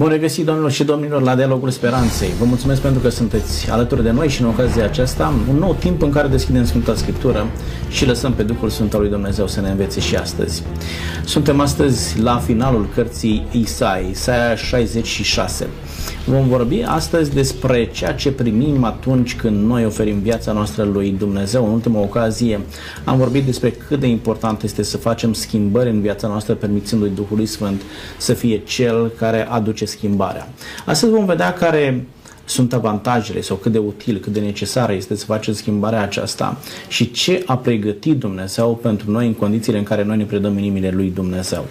Bun regăsit, domnilor și domnilor, la Dialogul Speranței. Vă mulțumesc pentru că sunteți alături de noi și în ocazia aceasta, un nou timp în care deschidem Sfânta Scriptură și lăsăm pe Duhul Sfânt al lui Dumnezeu să ne învețe și astăzi. Suntem astăzi la finalul cărții Isai, Isaia 66. Vom vorbi astăzi despre ceea ce primim atunci când noi oferim viața noastră lui Dumnezeu. În ultima ocazie am vorbit despre cât de important este să facem schimbări în viața noastră, permițându-i Duhului Sfânt să fie Cel care aduce schimbarea. Astăzi vom vedea care sunt avantajele sau cât de util, cât de necesară este să facem schimbarea aceasta și ce a pregătit Dumnezeu pentru noi în condițiile în care noi ne predăm inimile lui Dumnezeu.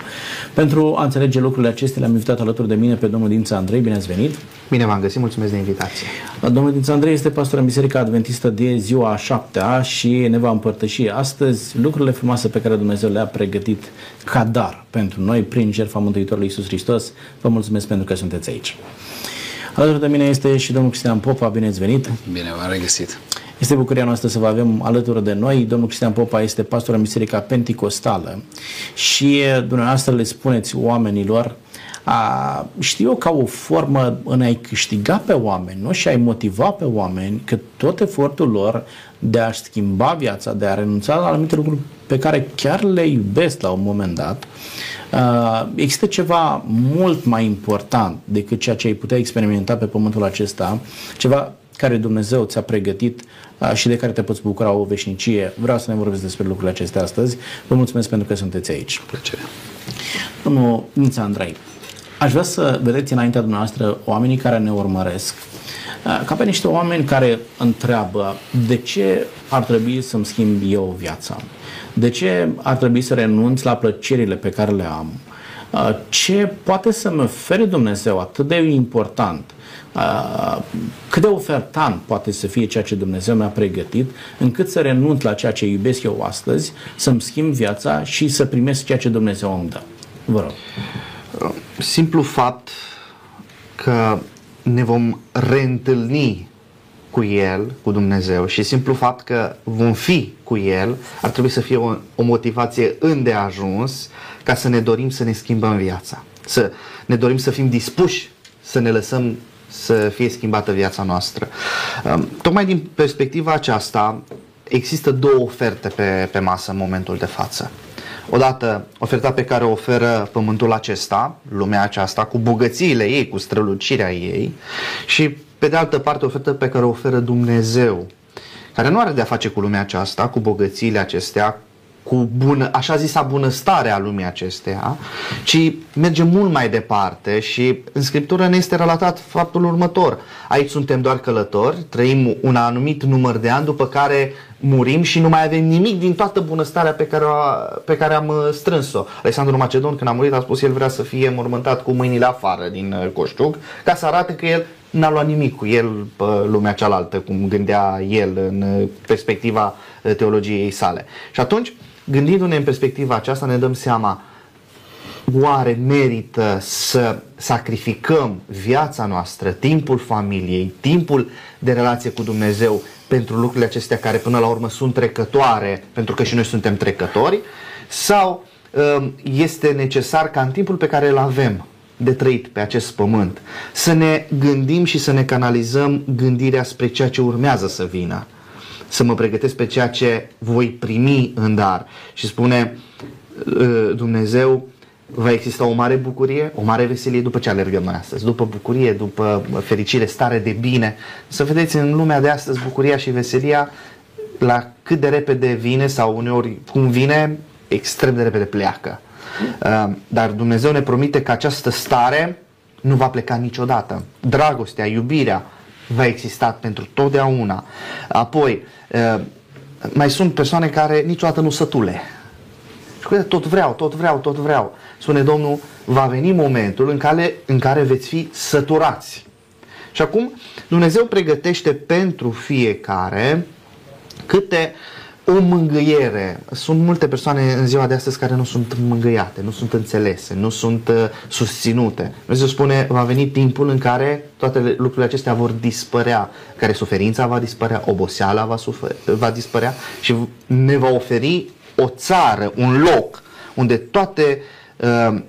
Pentru a înțelege lucrurile acestea, le-am invitat alături de mine pe domnul Dința Andrei. Bine ați venit! Bine v-am găsit, mulțumesc de invitație. Domnul Dința Andrei este pastor în Biserica Adventistă de ziua a șaptea și ne va împărtăși astăzi lucrurile frumoase pe care Dumnezeu le-a pregătit ca dar pentru noi prin jertfa Mântuitorului Iisus Hristos. Vă mulțumesc pentru că sunteți aici. Alături de mine este și domnul Cristian Popa, bine ați venit! Bine v-am regăsit! Este bucuria noastră să vă avem alături de noi. Domnul Cristian Popa este pastor în Biserica Pentecostală și dumneavoastră le spuneți oamenilor a, știu eu ca o formă în a-i câștiga pe oameni nu? și a-i motiva pe oameni că tot efortul lor de a-și schimba viața, de a renunța la anumite lucruri pe care chiar le iubesc la un moment dat, uh, există ceva mult mai important decât ceea ce ai putea experimenta pe pământul acesta, ceva care Dumnezeu ți-a pregătit uh, și de care te poți bucura o veșnicie. Vreau să ne vorbesc despre lucrurile acestea astăzi. Vă mulțumesc pentru că sunteți aici. Plăcere. Domnul Nița Andrei, aș vrea să vedeți înaintea dumneavoastră oamenii care ne urmăresc uh, ca pe niște oameni care întreabă de ce ar trebui să-mi schimb eu viața? De ce ar trebui să renunț la plăcerile pe care le am? Uh, ce poate să-mi ofere Dumnezeu atât de important? Uh, cât de ofertant poate să fie ceea ce Dumnezeu mi-a pregătit, încât să renunț la ceea ce iubesc eu astăzi, să-mi schimb viața și să primesc ceea ce Dumnezeu îmi dă. Vă rog. Simplu fapt că ne vom reîntâlni cu El, cu Dumnezeu și simplu fapt că vom fi cu El ar trebui să fie o, o motivație îndeajuns ca să ne dorim să ne schimbăm viața. Să ne dorim să fim dispuși să ne lăsăm să fie schimbată viața noastră. Um, tocmai din perspectiva aceasta există două oferte pe, pe masă în momentul de față. Odată, oferta pe care o oferă pământul acesta, lumea aceasta, cu bogățiile ei, cu strălucirea ei și pe de altă parte ofertă pe care o oferă Dumnezeu, care nu are de a face cu lumea aceasta, cu bogățiile acestea, cu bună, așa zisa bunăstare a lumii acesteia, ci merge mult mai departe și în Scriptură ne este relatat faptul următor. Aici suntem doar călători, trăim un anumit număr de ani, după care murim și nu mai avem nimic din toată bunăstarea pe care, pe care am uh, strâns-o. Alexandru Macedon, când a murit, a spus el vrea să fie mormântat cu mâinile afară din uh, coșciuc, ca să arate că el n-a luat nimic cu el pe lumea cealaltă, cum gândea el în uh, perspectiva teologiei sale. Și atunci, gândindu-ne în perspectiva aceasta, ne dăm seama oare merită să sacrificăm viața noastră, timpul familiei, timpul de relație cu Dumnezeu pentru lucrurile acestea care până la urmă sunt trecătoare, pentru că și noi suntem trecători, sau um, este necesar ca în timpul pe care îl avem de trăit pe acest pământ, să ne gândim și să ne canalizăm gândirea spre ceea ce urmează să vină să mă pregătesc pe ceea ce voi primi în dar. Și spune uh, Dumnezeu, va exista o mare bucurie, o mare veselie după ce alergăm noi astăzi, după bucurie, după fericire, stare de bine. Să vedeți în lumea de astăzi bucuria și veselia la cât de repede vine sau uneori cum vine, extrem de repede pleacă. Uh, dar Dumnezeu ne promite că această stare nu va pleca niciodată. Dragostea, iubirea, va exista pentru totdeauna. Apoi, mai sunt persoane care niciodată nu sătule. Și tot vreau, tot vreau, tot vreau. Spune Domnul, va veni momentul în care, în care veți fi săturați. Și acum Dumnezeu pregătește pentru fiecare câte uh, o mângâiere. Sunt multe persoane în ziua de astăzi care nu sunt mângâiate, nu sunt înțelese, nu sunt uh, susținute. Dumnezeu spune, va veni timpul în care toate lucrurile acestea vor dispărea, care suferința va dispărea, oboseala va, sufer, va dispărea și ne va oferi o țară, un loc unde toate uh,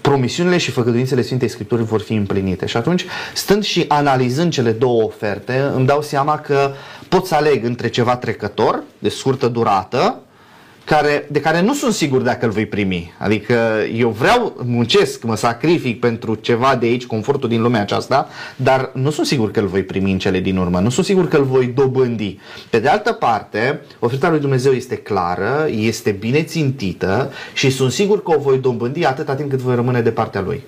promisiunile și făgăduințele Sfintei Scripturi vor fi împlinite. Și atunci, stând și analizând cele două oferte, îmi dau seama că pot să aleg între ceva trecător, de scurtă durată, care, de care nu sunt sigur dacă îl voi primi. Adică eu vreau, muncesc, mă sacrific pentru ceva de aici, confortul din lumea aceasta, dar nu sunt sigur că îl voi primi în cele din urmă, nu sunt sigur că îl voi dobândi. Pe de altă parte, oferta lui Dumnezeu este clară, este bine țintită și sunt sigur că o voi dobândi atâta timp cât voi rămâne de partea lui.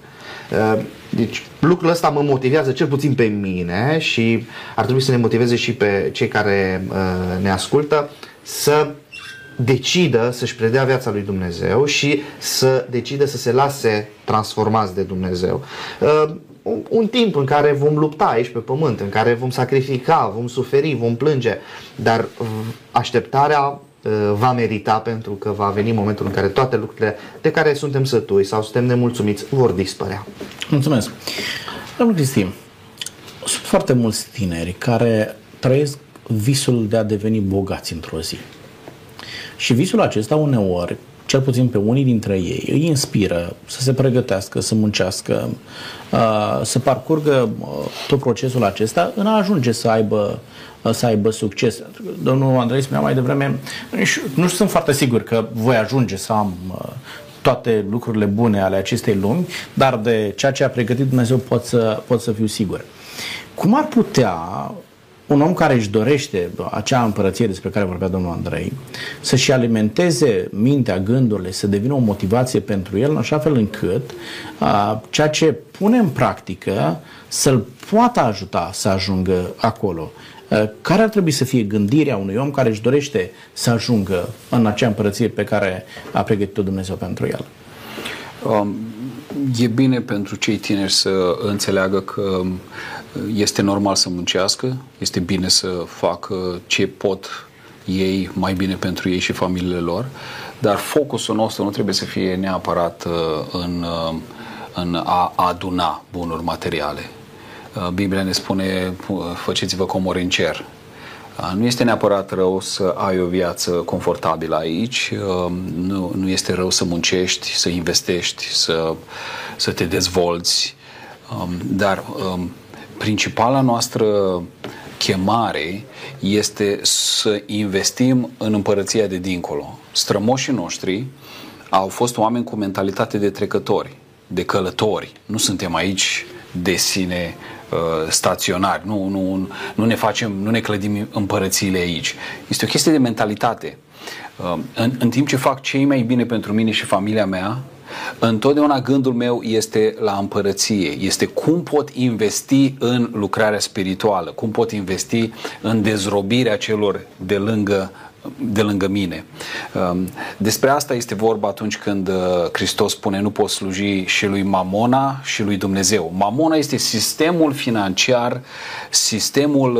Uh, deci lucrul ăsta mă motivează cel puțin pe mine și ar trebui să ne motiveze și pe cei care uh, ne ascultă să decidă să-și predea viața lui Dumnezeu și să decidă să se lase transformați de Dumnezeu. Uh, un timp în care vom lupta aici pe pământ, în care vom sacrifica, vom suferi, vom plânge, dar așteptarea uh, va merita pentru că va veni momentul în care toate lucrurile de care suntem sătui sau suntem nemulțumiți vor dispărea. Mulțumesc. Domnul Cristin, sunt foarte mulți tineri care trăiesc visul de a deveni bogați într-o zi. Și visul acesta uneori, cel puțin pe unii dintre ei, îi inspiră să se pregătească, să muncească, să parcurgă tot procesul acesta în a ajunge să aibă să aibă succes. Domnul Andrei spunea mai devreme, nu sunt foarte sigur că voi ajunge să am toate lucrurile bune ale acestei lumi, dar de ceea ce a pregătit Dumnezeu pot să, pot să fiu sigur. Cum ar putea un om care își dorește acea împărăție despre care vorbea domnul Andrei, să-și alimenteze mintea, gândurile, să devină o motivație pentru el, în așa fel încât a, ceea ce pune în practică să-l poată ajuta să ajungă acolo. A, care ar trebui să fie gândirea unui om care își dorește să ajungă în acea împărăție pe care a pregătit-o Dumnezeu pentru el? Um, e bine pentru cei tineri să înțeleagă că este normal să muncească, este bine să facă ce pot ei mai bine pentru ei și familiile lor, dar focusul nostru nu trebuie să fie neapărat uh, în, uh, în a aduna bunuri materiale. Uh, Biblia ne spune, faceți-vă comori în cer. Nu este neapărat rău să ai o viață confortabilă aici, nu, nu este rău să muncești, să investești, să, să te dezvolți, um, dar um, principala noastră chemare este să investim în împărăția de dincolo. Strămoșii noștri au fost oameni cu mentalitate de trecători, de călători. Nu suntem aici de sine uh, staționari, nu, nu, nu ne facem, nu ne clădim împărățiile aici. Este o chestie de mentalitate. Uh, în, în timp ce fac cei mai bine pentru mine și familia mea, Întotdeauna gândul meu este la împărăție, este cum pot investi în lucrarea spirituală, cum pot investi în dezrobirea celor de lângă de lângă mine. Um, despre asta este vorba atunci când uh, Hristos spune nu poți sluji și lui Mamona și lui Dumnezeu. Mamona este sistemul financiar, sistemul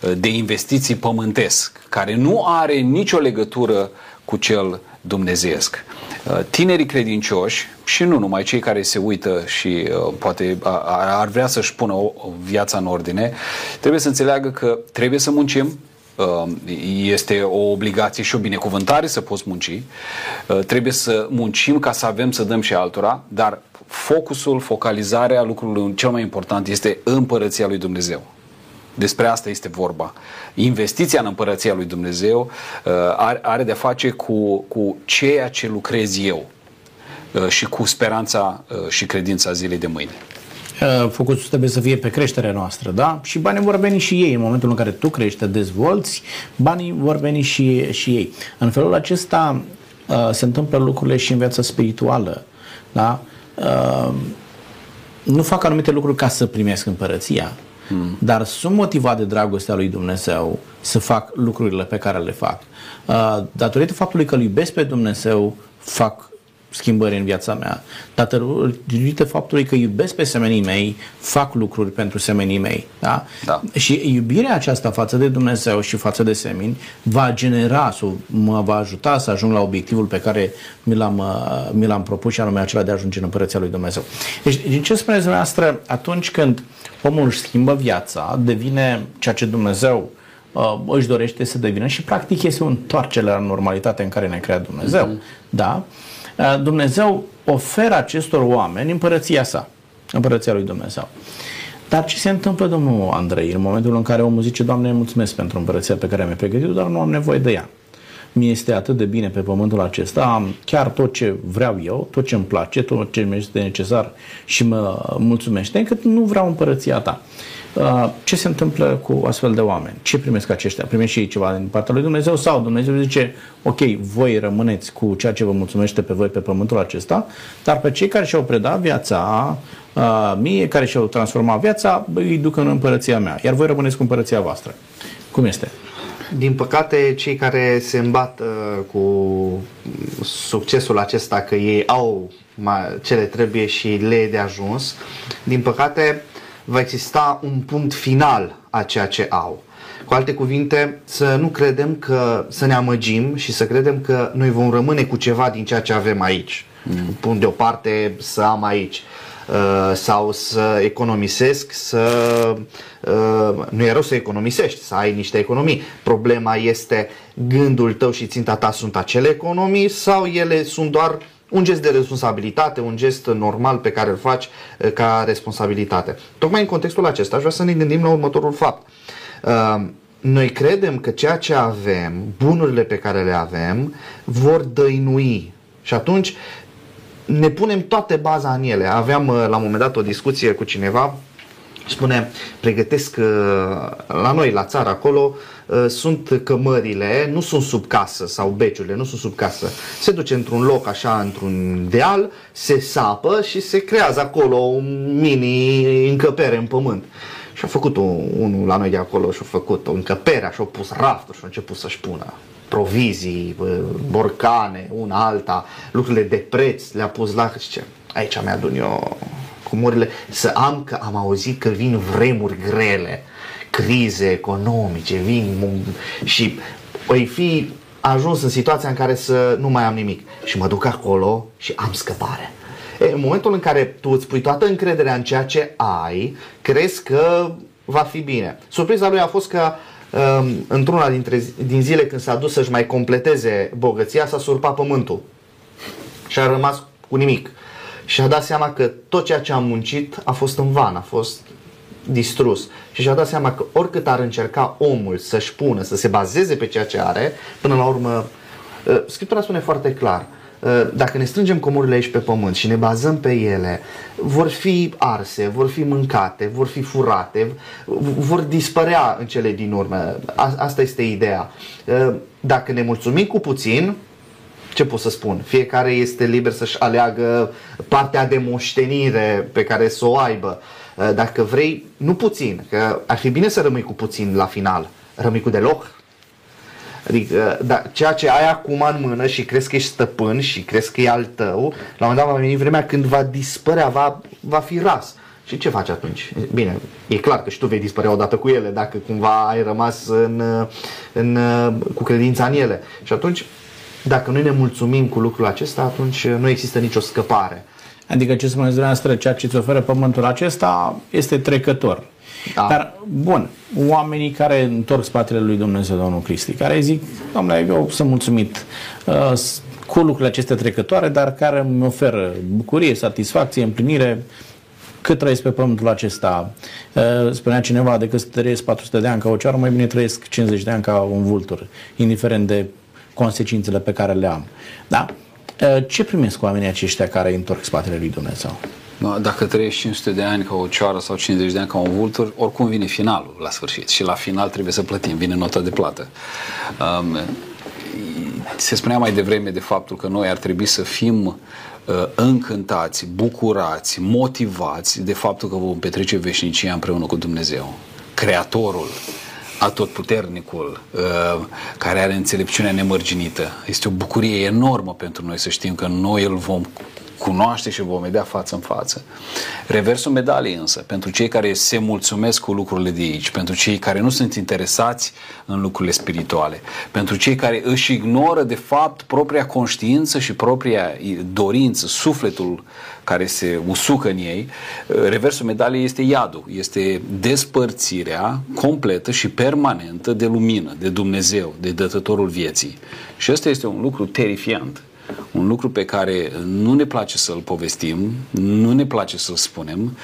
uh, de investiții pământesc, care nu are nicio legătură cu cel dumnezeesc. Uh, tinerii credincioși și nu numai cei care se uită și uh, poate ar vrea să-și pună o, viața în ordine, trebuie să înțeleagă că trebuie să muncim, uh, este o obligație și o binecuvântare să poți munci, trebuie să muncim ca să avem să dăm și altora, dar focusul, focalizarea lucrului cel mai important este împărăția lui Dumnezeu. Despre asta este vorba. Investiția în împărăția lui Dumnezeu uh, are, are de-a face cu, cu ceea ce lucrez eu uh, și cu speranța uh, și credința zilei de mâine. Focusul trebuie să fie pe creșterea noastră, da? Și banii vor veni și ei. În momentul în care tu crești, te dezvolți, banii vor veni și, și ei. În felul acesta se întâmplă lucrurile și în viața spirituală, da? Nu fac anumite lucruri ca să primesc împărăția, Mm. Dar sunt motivat de dragostea lui Dumnezeu să fac lucrurile pe care le fac. Uh, datorită faptului că îl iubesc pe Dumnezeu, fac schimbări în viața mea. Datorită faptului că iubesc pe semenii mei, fac lucruri pentru semenii mei. Da? Da. Și iubirea aceasta față de Dumnezeu și față de semeni va genera sau mă va ajuta să ajung la obiectivul pe care mi l-am, uh, mi l-am propus și anume acela de a ajunge în Împărăția lui Dumnezeu. Deci, din ce spuneți dumneavoastră, atunci când omul își schimbă viața, devine ceea ce Dumnezeu uh, își dorește să devină și practic este o întoarcere la normalitate în care ne crea Dumnezeu. Mm-hmm. Da? Uh, Dumnezeu oferă acestor oameni împărăția sa, împărăția lui Dumnezeu. Dar ce se întâmplă, domnul Andrei, în momentul în care omul zice, Doamne, mulțumesc pentru împărăția pe care mi-a pregătit dar nu am nevoie de ea. Mie este atât de bine pe pământul acesta, am chiar tot ce vreau eu, tot ce îmi place, tot ce mi este necesar și mă mulțumește, încât nu vreau împărăția ta. Uh, ce se întâmplă cu astfel de oameni? Ce primesc aceștia? Primesc și ei ceva din partea lui Dumnezeu sau Dumnezeu zice, ok, voi rămâneți cu ceea ce vă mulțumește pe voi pe pământul acesta, dar pe cei care și-au predat viața uh, mie, care și-au transformat viața, îi duc în împărăția mea, iar voi rămâneți cu împărăția voastră. Cum este? Din păcate, cei care se îmbat uh, cu succesul acesta, că ei au ce le trebuie și le e de ajuns, din păcate, va exista un punct final a ceea ce au. Cu alte cuvinte, să nu credem că să ne amăgim și să credem că noi vom rămâne cu ceva din ceea ce avem aici. Mm. Pun deoparte să am aici uh, sau să economisesc, să uh, nu e rău să economisești, să ai niște economii. Problema este gândul tău și ținta ta sunt acele economii sau ele sunt doar un gest de responsabilitate, un gest normal pe care îl faci eh, ca responsabilitate. Tocmai în contextul acesta aș vrea să ne gândim la următorul fapt. Eh, noi credem că ceea ce avem, bunurile pe care le avem, vor dăinui. Și atunci ne punem toate baza în ele. Aveam eh, la un moment dat o discuție cu cineva spune, pregătesc la noi, la țară, acolo, Uh, sunt cămările, nu sunt sub casă sau beciurile, nu sunt sub casă. Se duce într-un loc așa, într-un deal, se sapă și se creează acolo un mini încăpere în pământ. Și a făcut unul la noi de acolo și a făcut o încăpere, și a pus rafturi și a început să-și pună provizii, borcane, una alta, lucrurile de preț, le-a pus la... ce? aici mi-adun eu cumurile, să am, că am auzit că vin vremuri grele crize economice, vin și voi fi ajuns în situația în care să nu mai am nimic. Și mă duc acolo și am scăpare. E, în momentul în care tu îți pui toată încrederea în ceea ce ai, crezi că va fi bine. Surpriza lui a fost că um, într-una dintre, din zile când s-a dus să-și mai completeze bogăția, s-a surpat pământul. Și a rămas cu nimic. Și a dat seama că tot ceea ce a muncit a fost în van, a fost distrus. Și și-a dat seama că oricât ar încerca omul să-și pună, să se bazeze pe ceea ce are, până la urmă, uh, Scriptura spune foarte clar, uh, dacă ne strângem comorile aici pe pământ și ne bazăm pe ele, vor fi arse, vor fi mâncate, vor fi furate, vor dispărea în cele din urmă. Asta este ideea. Uh, dacă ne mulțumim cu puțin, ce pot să spun? Fiecare este liber să-și aleagă partea de moștenire pe care să o aibă. Uh, dacă vrei, nu puțin, că ar fi bine să rămâi cu puțin la final, rămâi cu deloc. Adică, da, ceea ce ai acum în mână și crezi că ești stăpân și crezi că e al tău, la un moment dat va veni vremea când va dispărea, va, va fi ras. Și ce faci atunci? Bine, e clar că și tu vei dispărea odată cu ele dacă cumva ai rămas în, în, cu credința în ele. Și atunci, dacă noi ne mulțumim cu lucrul acesta, atunci nu există nicio scăpare. Adică ce spuneți dumneavoastră, ceea ce îți oferă pământul acesta este trecător. Da. Dar, bun, oamenii care întorc spatele lui Dumnezeu, Domnul Cristi, care zic, domnule, eu sunt mulțumit uh, cu lucrurile acestea trecătoare, dar care îmi oferă bucurie, satisfacție, împlinire, cât trăiesc pe pământul acesta. Uh, spunea cineva, decât să trăiesc 400 de ani ca o ceară, mai bine trăiesc 50 de ani ca un vultur, indiferent de consecințele pe care le am. Da? Eh, ce primesc oamenii aceștia care întorc spatele lui Dumnezeu? Dacă trăiești 500 de ani ca o cioară sau 50 de ani ca un vultur, oricum vine finalul la sfârșit și la final trebuie să plătim, vine nota de plată. Um, se spunea mai devreme de faptul că noi ar trebui să fim uh, încântați, bucurați, motivați de faptul că vom petrece veșnicia împreună cu Dumnezeu, Creatorul, atotputernicul, uh, care are înțelepciunea nemărginită. Este o bucurie enormă pentru noi să știm că noi îl vom cunoaște și vom vedea față în față. Reversul medaliei însă, pentru cei care se mulțumesc cu lucrurile de aici, pentru cei care nu sunt interesați în lucrurile spirituale, pentru cei care își ignoră de fapt propria conștiință și propria dorință, sufletul care se usucă în ei, reversul medaliei este iadul, este despărțirea completă și permanentă de lumină, de Dumnezeu, de dătătorul vieții. Și ăsta este un lucru terifiant un lucru pe care nu ne place să-l povestim, nu ne place să-l spunem,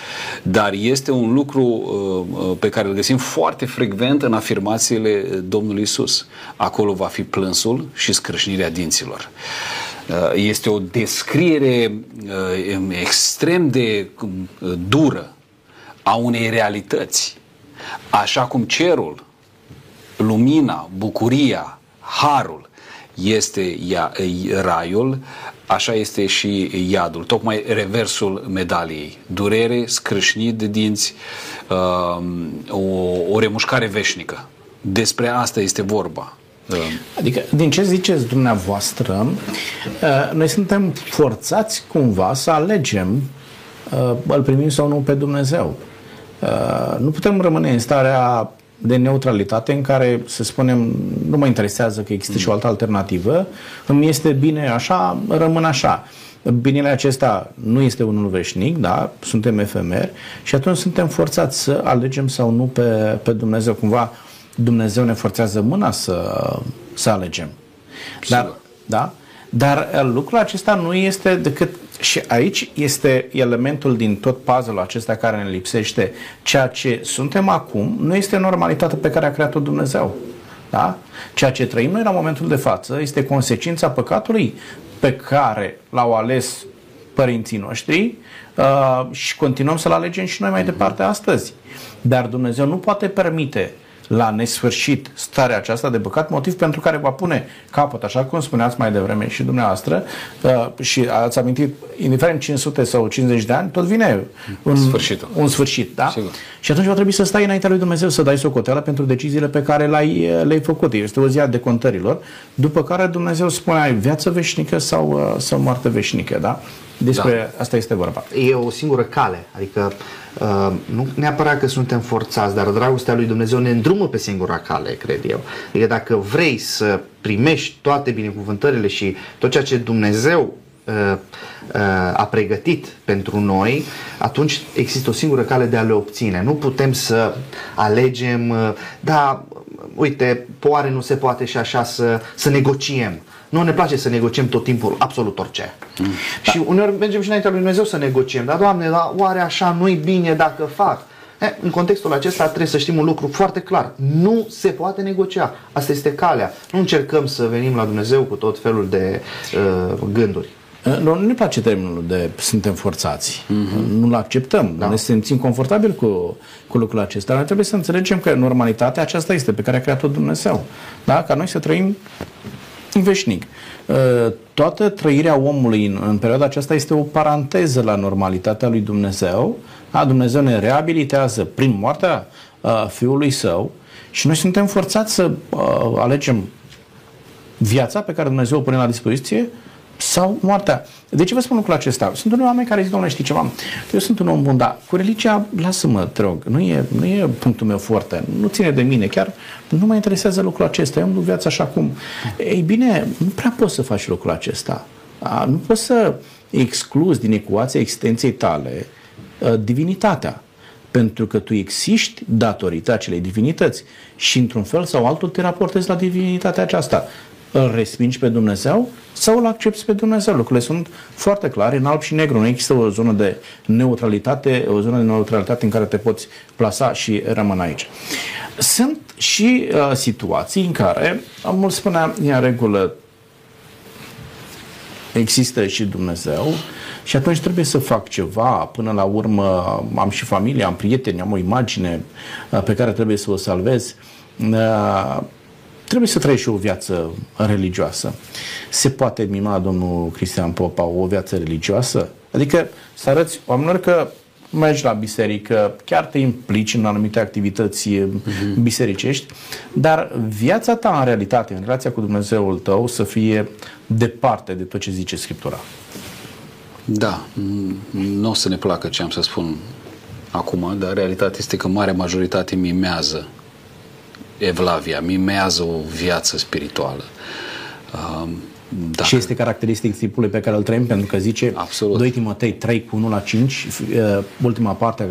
dar este un lucru uh, pe care îl găsim foarte frecvent în afirmațiile Domnului Isus. Acolo va fi plânsul și scrâșnirea dinților. Este o descriere extrem de dură a unei realități. Așa cum cerul, lumina, bucuria, harul este raiul, așa este și iadul, tocmai reversul medaliei. Durere, scrâșnit de dinți, um, o, o remușcare veșnică. Despre asta este vorba. Um, adică, din ce ziceți dumneavoastră, uh, noi suntem forțați cumva să alegem uh, îl primim sau nu pe Dumnezeu. Uh, nu putem rămâne în starea de neutralitate în care să spunem nu mă interesează că există și o altă alternativă, îmi este bine așa, rămân așa. Binele acesta nu este unul veșnic, da, suntem efemeri și atunci suntem forțați să alegem sau nu pe, pe Dumnezeu. Cumva Dumnezeu ne forțează mâna să, să alegem. Dar, da? Dar uh, lucrul acesta nu este decât și aici este elementul din tot puzzle-ul acesta care ne lipsește. Ceea ce suntem acum nu este normalitatea pe care a creat-o Dumnezeu. Da? Ceea ce trăim noi la momentul de față este consecința păcatului pe care l-au ales părinții noștri uh, și continuăm să-l alegem și noi mai departe astăzi. Dar Dumnezeu nu poate permite uh, la nesfârșit starea aceasta de păcat, motiv pentru care va pune capăt, așa cum spuneați mai devreme și dumneavoastră, uh, și ați amintit, indiferent 500 sau 50 de ani, tot vine un, Sfârșitul. un sfârșit. Da? Sigur. Și atunci va trebui să stai înaintea lui Dumnezeu să dai socoteală pentru deciziile pe care le-ai, le-ai făcut. Este o zi a decontărilor, după care Dumnezeu spune ai viață veșnică sau, uh, sau moarte veșnică. Da? Despre da. asta este vorba. E o singură cale, adică uh, nu neapărat că suntem forțați, dar dragostea lui Dumnezeu ne îndrumă pe singura cale, cred eu. Adică dacă vrei să primești toate binecuvântările și tot ceea ce Dumnezeu uh, uh, a pregătit pentru noi, atunci există o singură cale de a le obține. Nu putem să alegem, uh, da, uite, poare nu se poate și așa să, să negociem. Nu ne place să negociem tot timpul absolut orice. Mm. Da. Și uneori mergem și înaintea lui Dumnezeu să negociem. Dar, Doamne, dar oare așa nu-i bine dacă fac? E, în contextul acesta trebuie să știm un lucru foarte clar. Nu se poate negocia. Asta este calea. Nu încercăm să venim la Dumnezeu cu tot felul de uh, gânduri. Nu, nu ne place termenul de suntem forțați. Mm-hmm. Nu-l acceptăm. Da. Ne simțim confortabil cu, cu lucrul acesta. Dar trebuie să înțelegem că normalitatea aceasta este pe care a creat-o Dumnezeu. Da? Ca noi să trăim veșnic. Uh, toată trăirea omului în, în perioada aceasta este o paranteză la normalitatea lui Dumnezeu. A, Dumnezeu ne reabilitează prin moartea a, uh, Fiului Său și noi suntem forțați să a, uh, alegem viața pe care Dumnezeu o pune la dispoziție sau moartea. De ce vă spun lucrul acesta? Sunt unii oameni care zic, domnule, știi ceva? Eu sunt un om bun, dar cu religia, lasă-mă, te rog, nu e, nu e punctul meu foarte, nu ține de mine, chiar nu mă interesează lucrul acesta, eu am viața așa cum... Ei bine, nu prea poți să faci lucrul acesta. Nu poți să excluzi din ecuația existenței tale divinitatea pentru că tu existi datorită acelei divinități și într-un fel sau altul te raportezi la divinitatea aceasta îl respingi pe Dumnezeu sau îl accepti pe Dumnezeu. Lucrurile sunt foarte clare, în alb și negru. Nu există o zonă de neutralitate, o zonă de neutralitate în care te poți plasa și rămâne aici. Sunt și uh, situații în care, mult spunea, e în regulă, există și Dumnezeu și atunci trebuie să fac ceva. Până la urmă am și familie, am prieteni, am o imagine uh, pe care trebuie să o salvez. Uh, trebuie să trăiești și o viață religioasă. Se poate mima domnul Cristian Popa o viață religioasă? Adică să arăți oamenilor că mergi la biserică, chiar te implici în anumite activități uh-huh. bisericești, dar viața ta în realitate, în relația cu Dumnezeul tău, să fie departe de tot ce zice Scriptura. Da, nu o să ne placă ce am să spun acum, dar realitatea este că marea majoritate mimează evlavia, mimează o viață spirituală. Um, da. Și este caracteristic tipului pe care îl trăim, pentru că zice Absolut. 2 Timotei 3 cu 1 la 5, uh, ultima parte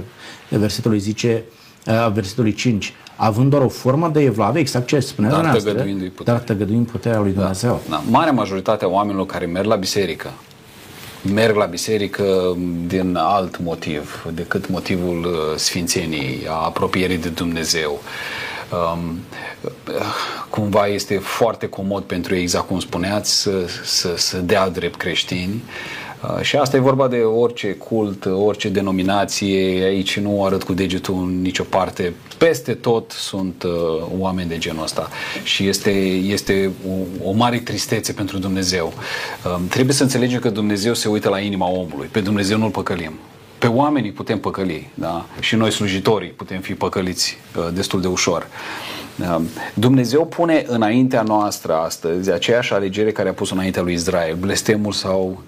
a versetului zice a versetului 5, având doar o formă de evlavie, exact ce spunea Dar dumneavoastră, tăgăduindu-i puterea. dar tăgăduind puterea lui Dumnezeu. Da. Marea majoritate a oamenilor care merg la biserică merg la biserică din alt motiv decât motivul uh, sfințeniei, a apropierii de Dumnezeu. Um, cumva este foarte comod pentru ei, exact cum spuneați, să, să, să dea drept creștini. Uh, și asta e vorba de orice cult, orice denominație, aici nu arăt cu degetul în nicio parte. Peste tot sunt uh, oameni de genul ăsta și este, este o, o mare tristețe pentru Dumnezeu. Uh, trebuie să înțelegem că Dumnezeu se uită la inima omului, pe Dumnezeu nu-l păcălim. Pe oamenii putem păcăli, da? Și noi slujitorii putem fi păcăliți uh, destul de ușor. Uh, Dumnezeu pune înaintea noastră astăzi aceeași alegere care a pus înaintea lui Israel, blestemul sau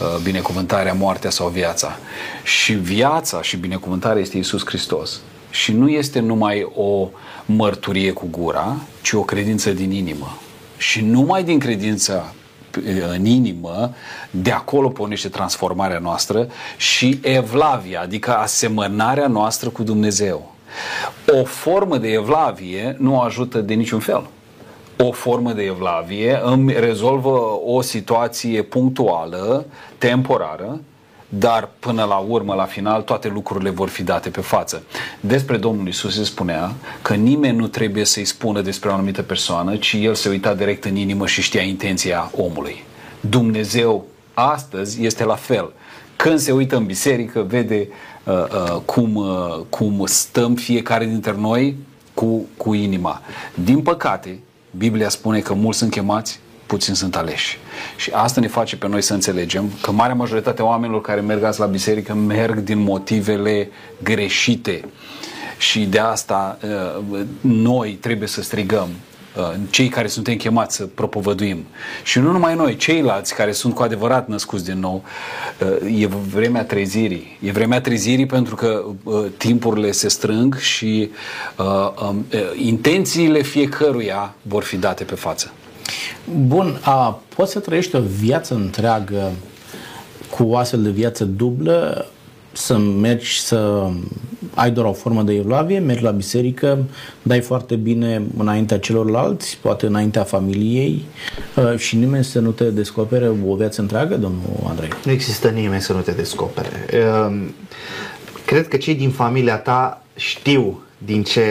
uh, binecuvântarea, moartea sau viața. Și viața și binecuvântarea este Isus Hristos. Și nu este numai o mărturie cu gura, ci o credință din inimă. Și numai din credința în inimă, de acolo pornește transformarea noastră și evlavia, adică asemănarea noastră cu Dumnezeu. O formă de evlavie nu ajută de niciun fel. O formă de evlavie îmi rezolvă o situație punctuală, temporară, dar până la urmă, la final, toate lucrurile vor fi date pe față. Despre Domnul Isus se spunea că nimeni nu trebuie să-i spună despre o anumită persoană, ci el se uita direct în inimă și știa intenția omului. Dumnezeu astăzi este la fel. Când se uită în biserică, vede uh, uh, cum, uh, cum stăm fiecare dintre noi cu, cu inima. Din păcate, Biblia spune că mulți sunt chemați, puțini sunt aleși. Și asta ne face pe noi să înțelegem că marea majoritate a oamenilor care merg azi la biserică merg din motivele greșite. Și de asta uh, noi trebuie să strigăm uh, cei care suntem chemați să propovăduim. Și nu numai noi, ceilalți care sunt cu adevărat născuți din nou, uh, e vremea trezirii. E vremea trezirii pentru că timpurile se strâng și um, intențiile fiecăruia vor fi date pe față. Bun, a, poți să trăiești o viață întreagă cu o astfel de viață dublă, să mergi să ai doar o formă de evlavie, mergi la biserică, dai foarte bine înaintea celorlalți, poate înaintea familiei și nimeni să nu te descopere o viață întreagă, domnul Andrei? Nu există nimeni să nu te descopere. Cred că cei din familia ta știu din ce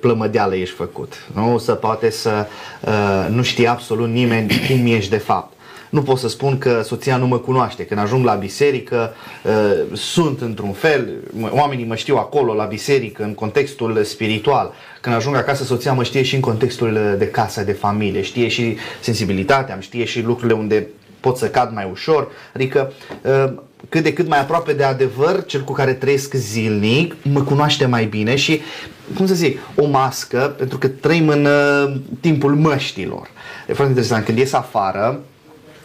plămădeală ești făcut. Nu să poate să uh, nu știe absolut nimeni cum ești de fapt. Nu pot să spun că soția nu mă cunoaște. Când ajung la biserică, uh, sunt într-un fel, oamenii mă știu acolo, la biserică, în contextul spiritual. Când ajung acasă, soția mă știe și în contextul de casă, de familie, știe și sensibilitatea, îmi știe și lucrurile unde pot să cad mai ușor. Adică uh, cât de cât mai aproape de adevăr, cel cu care trăiesc zilnic, mă cunoaște mai bine și, cum să zic, o mască, pentru că trăim în uh, timpul măștilor. E foarte interesant, când ies afară,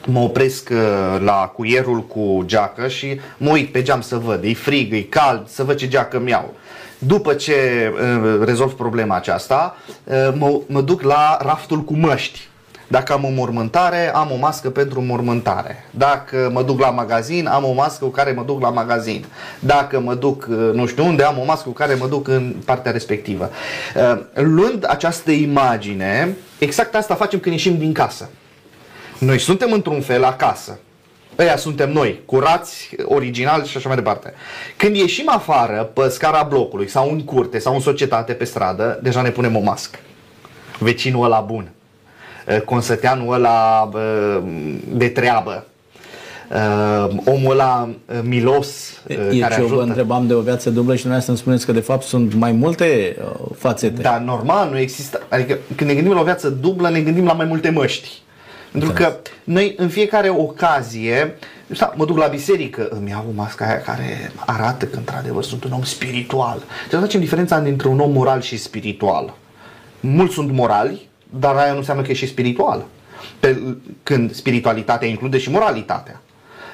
mă opresc uh, la cuierul cu geacă și mă uit pe geam să văd, e frig, e cald, să văd ce geacă mi iau. După ce uh, rezolv problema aceasta, uh, mă, mă duc la raftul cu măști dacă am o mormântare, am o mască pentru mormântare. Dacă mă duc la magazin, am o mască cu care mă duc la magazin. Dacă mă duc uh, nu știu unde, am o mască cu care mă duc în partea respectivă. Uh, luând această imagine, exact asta facem când ieșim din casă. Noi suntem într-un fel acasă. Ăia suntem noi, curați, originali și așa mai departe. Când ieșim afară, pe scara blocului, sau în curte, sau în societate, pe stradă, deja ne punem o mască. Vecinul ăla bun Eh, consăteanul ăla eh, de treabă. Uh, omul ăla uh, milos uh, e, care ajută. Eu vă întrebam de o viață dublă și dumneavoastră îmi spuneți că de fapt sunt mai multe uh, fațete. Dar normal, nu există. Adică când ne gândim la o viață dublă, ne gândim la mai multe măști. Pentru că noi în fiecare ocazie, da, mă duc la biserică, îmi iau o mască aia care arată că într-adevăr sunt un om spiritual. Trebuie să facem diferența dintre un om moral și spiritual. Mulți sunt morali, dar aia nu înseamnă că e și spiritual. Pe, când spiritualitatea include și moralitatea.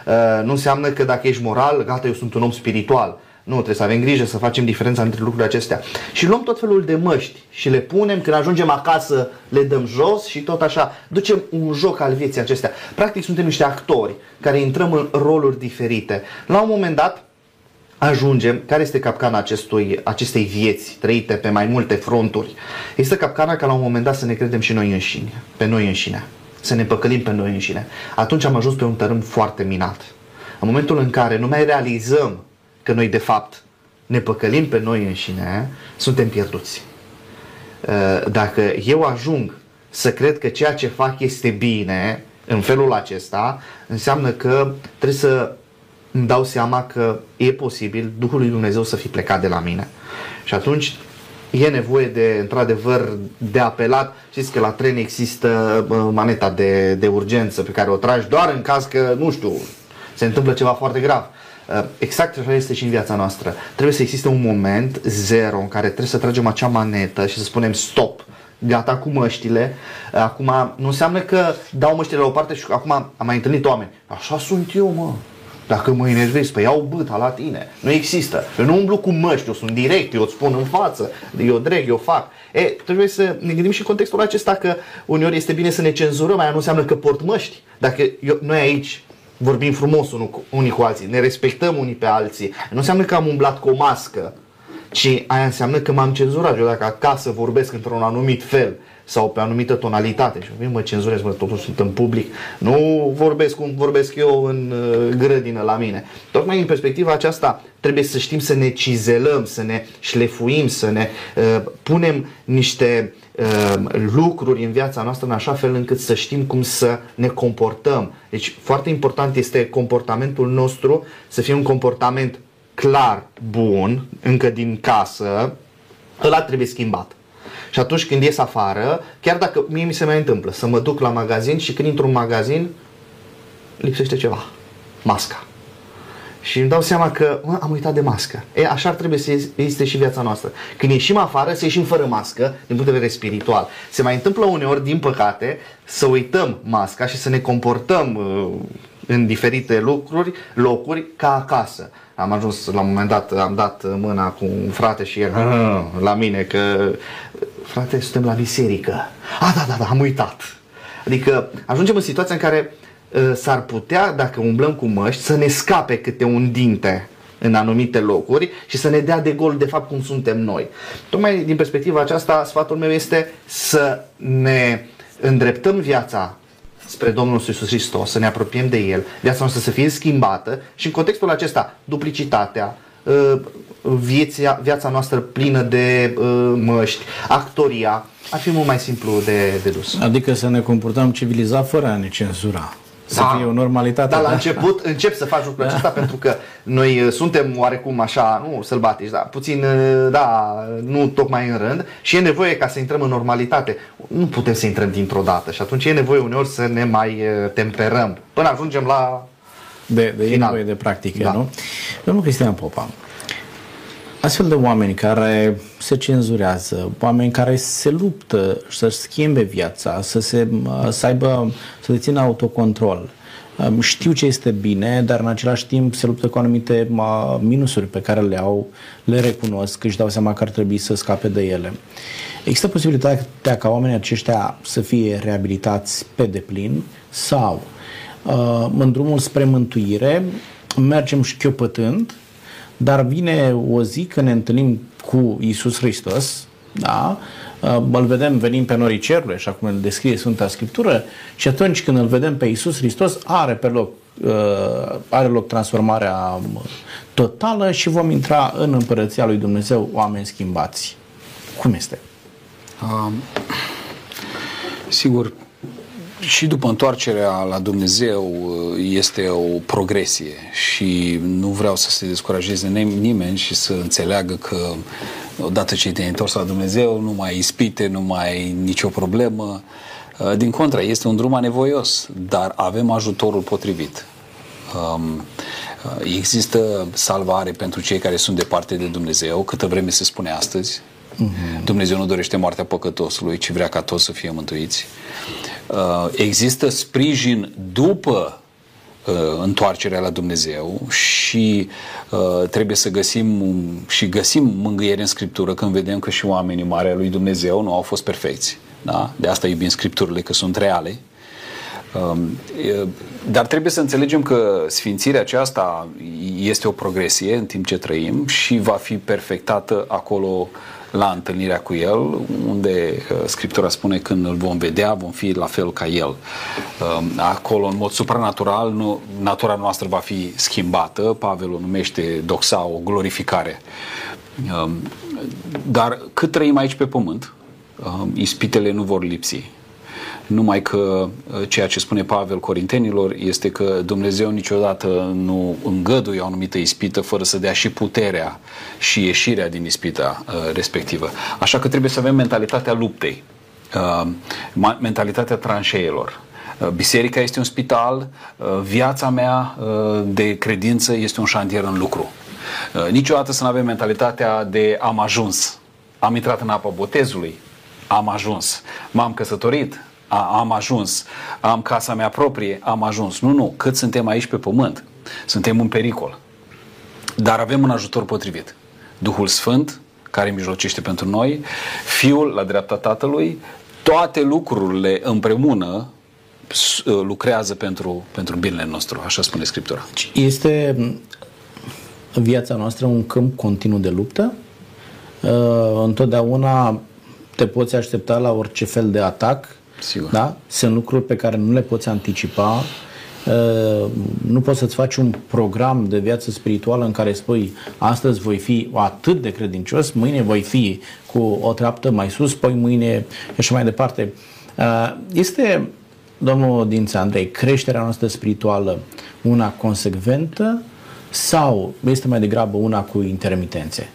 Uh, nu înseamnă că dacă ești moral, gata, eu sunt un om spiritual. Nu, trebuie să avem grijă să facem diferența între lucrurile acestea. Și luăm tot felul de măști și le punem, când ajungem acasă le dăm jos și tot așa. Ducem un joc al vieții acestea. Practic suntem niște actori care intrăm în roluri diferite. La un moment dat, ajungem, care este capcana acestui, acestei vieți trăite pe mai multe fronturi? Este capcana ca la un moment dat să ne credem și noi înșine, pe noi înșine, să ne păcălim pe noi înșine. Atunci am ajuns pe un tărâm foarte minat. În momentul în care nu mai realizăm că noi de fapt ne păcălim pe noi înșine, suntem pierduți. Uh, dacă eu ajung să cred că ceea ce fac este bine în felul acesta, înseamnă că trebuie să îmi dau seama că e posibil Duhul lui Dumnezeu să fi plecat de la mine. Și atunci e nevoie de, într-adevăr, de apelat. Știți că la tren există maneta de, de urgență pe care o tragi doar în caz că, nu știu, se întâmplă ceva foarte grav. Uh, exact așa este și în viața noastră. Trebuie să existe un moment zero în care trebuie să tragem acea manetă și să spunem stop gata cu măștile. Uh, acum, nu înseamnă că dau măștile la o parte și acum am mai întâlnit oameni. Așa sunt eu, mă. Dacă mă enervezi, pe iau bâta la tine. Nu există. Eu nu umblu cu măști, eu sunt direct, eu îți spun în față, eu dreg, eu fac. E, trebuie să ne gândim și în contextul acesta că uneori este bine să ne cenzurăm, aia nu înseamnă că port măști. Dacă eu, noi aici vorbim frumos unii cu alții, ne respectăm unii pe alții, nu înseamnă că am umblat cu o mască, ci aia înseamnă că m-am cenzurat. Eu dacă acasă vorbesc într-un anumit fel sau pe o anumită tonalitate și mă cenzurez, mă, totul sunt în public, nu vorbesc cum vorbesc eu în uh, grădină la mine. Tocmai în perspectiva aceasta trebuie să știm să ne cizelăm, să ne șlefuim, să ne uh, punem niște uh, lucruri în viața noastră în așa fel încât să știm cum să ne comportăm. Deci foarte important este comportamentul nostru să fie un comportament clar, bun, încă din casă, ăla trebuie schimbat. Și atunci când ies afară, chiar dacă mie mi se mai întâmplă să mă duc la magazin și când intru în magazin, lipsește ceva. Masca. Și îmi dau seama că mă, am uitat de mască. E, așa ar trebui să existe și viața noastră. Când ieșim afară, să ieșim fără mască, din punct de vedere spiritual. Se mai întâmplă uneori, din păcate, să uităm masca și să ne comportăm uh, în diferite lucruri, locuri, ca acasă. Am ajuns la un moment dat, am dat mâna cu un frate și el la mine că frate, suntem la biserică. Ah, da, da, da, am uitat. Adică ajungem în situația în care uh, s-ar putea, dacă umblăm cu măști, să ne scape câte un dinte în anumite locuri și să ne dea de gol de fapt cum suntem noi. Tocmai din perspectiva aceasta, sfatul meu este să ne îndreptăm viața spre Domnul Iisus Hristos, să ne apropiem de El, viața noastră să fie schimbată și în contextul acesta, duplicitatea, uh, vieția, viața noastră plină de uh, măști, actoria, ar fi mult mai simplu de, de dus. Adică să ne comportăm civilizat fără a ne cenzura. Să da. fie o normalitate. Dar la da? început încep să faci lucrul da. acesta pentru că noi uh, suntem oarecum așa, nu sălbatici, dar puțin, uh, da, nu tocmai în rând și e nevoie ca să intrăm în normalitate. Nu putem să intrăm dintr-o dată și atunci e nevoie uneori să ne mai uh, temperăm până ajungem la de, de final. e nevoie de practică, da. nu? Domnul Cristian Popa, astfel de oameni care se cenzurează, oameni care se luptă să-și schimbe viața, să, se, să aibă, să dețină autocontrol. Știu ce este bine, dar în același timp se luptă cu anumite minusuri pe care le au, le recunosc, își dau seama că ar trebui să scape de ele. Există posibilitatea ca oamenii aceștia să fie reabilitați pe deplin sau în drumul spre mântuire mergem șchiopătând dar vine o zi când ne întâlnim cu Isus Hristos, da? Uh, îl vedem venim pe norii cerului, așa cum îl descrie Sfânta Scriptură, și atunci când îl vedem pe Isus Hristos, are pe loc uh, are loc transformarea totală și vom intra în împărăția lui Dumnezeu oameni schimbați. Cum este? Um, sigur, și după întoarcerea la Dumnezeu este o progresie și nu vreau să se descurajeze nimeni și să înțeleagă că odată ce te-ai întors la Dumnezeu nu mai ispite, nu mai ai nicio problemă. Din contra, este un drum anevoios, dar avem ajutorul potrivit. Um, există salvare pentru cei care sunt departe de Dumnezeu, câtă vreme se spune astăzi. Uh-huh. Dumnezeu nu dorește moartea păcătosului, ci vrea ca toți să fie mântuiți. Uh, există sprijin după uh, întoarcerea la Dumnezeu și uh, trebuie să găsim și găsim mângâiere în Scriptură când vedem că și oamenii mari lui Dumnezeu nu au fost perfecți. Da? De asta iubim Scripturile, că sunt reale. Um, dar trebuie să înțelegem că sfințirea aceasta este o progresie în timp ce trăim și va fi perfectată acolo la întâlnirea cu El, unde uh, Scriptura spune când îl vom vedea, vom fi la fel ca El. Um, acolo, în mod supranatural, nu, natura noastră va fi schimbată. Pavel o numește doxa o glorificare. Um, dar cât trăim aici pe pământ, um, ispitele nu vor lipsi. Numai că uh, ceea ce spune Pavel Corintenilor este că Dumnezeu niciodată nu îngăduie o anumită ispită fără să dea și puterea și ieșirea din ispita uh, respectivă. Așa că trebuie să avem mentalitatea luptei, uh, mentalitatea tranșeilor. Biserica este un spital, viața mea de credință este un șantier în lucru. Niciodată să nu avem mentalitatea de am ajuns, am intrat în apa botezului, am ajuns, m-am căsătorit, a, am ajuns, am casa mea proprie, am ajuns. Nu, nu, cât suntem aici pe pământ, suntem în pericol. Dar avem un ajutor potrivit. Duhul Sfânt, care mijlocește pentru noi, Fiul la dreapta Tatălui, toate lucrurile împreună lucrează pentru, pentru binele nostru, așa spune Scriptura. Este viața noastră un câmp continuu de luptă? Uh, întotdeauna te poți aștepta la orice fel de atac Sigur. Da? Sunt lucruri pe care nu le poți anticipa. Uh, nu poți să-ți faci un program de viață spirituală în care spui astăzi voi fi atât de credincios, mâine voi fi cu o treaptă mai sus, poi mâine și așa mai departe. Uh, este, domnul Dință Andrei, creșterea noastră spirituală una consecventă sau este mai degrabă una cu intermitențe?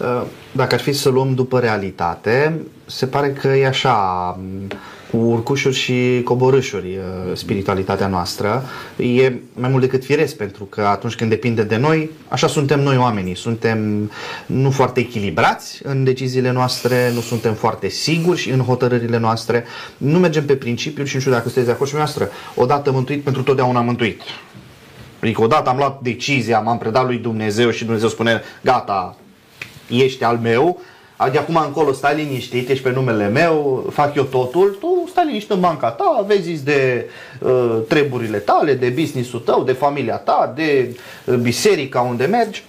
Uh, dacă ar fi să luăm după realitate, se pare că e așa cu urcușuri și coborâșuri uh, spiritualitatea noastră. E mai mult decât firesc, pentru că atunci când depinde de noi, așa suntem noi oamenii. Suntem nu foarte echilibrați în deciziile noastre, nu suntem foarte siguri și în hotărârile noastre. Nu mergem pe principiul și nu știu dacă sunteți de acord și noastră. Odată mântuit, pentru totdeauna mântuit. Adică odată am luat decizia, m-am predat lui Dumnezeu și Dumnezeu spune, gata, ești al meu, de acum încolo stai liniștit, ești pe numele meu, fac eu totul, tu stai liniștit în banca ta, vezi de uh, treburile tale, de business-ul tău, de familia ta, de uh, biserica unde mergi,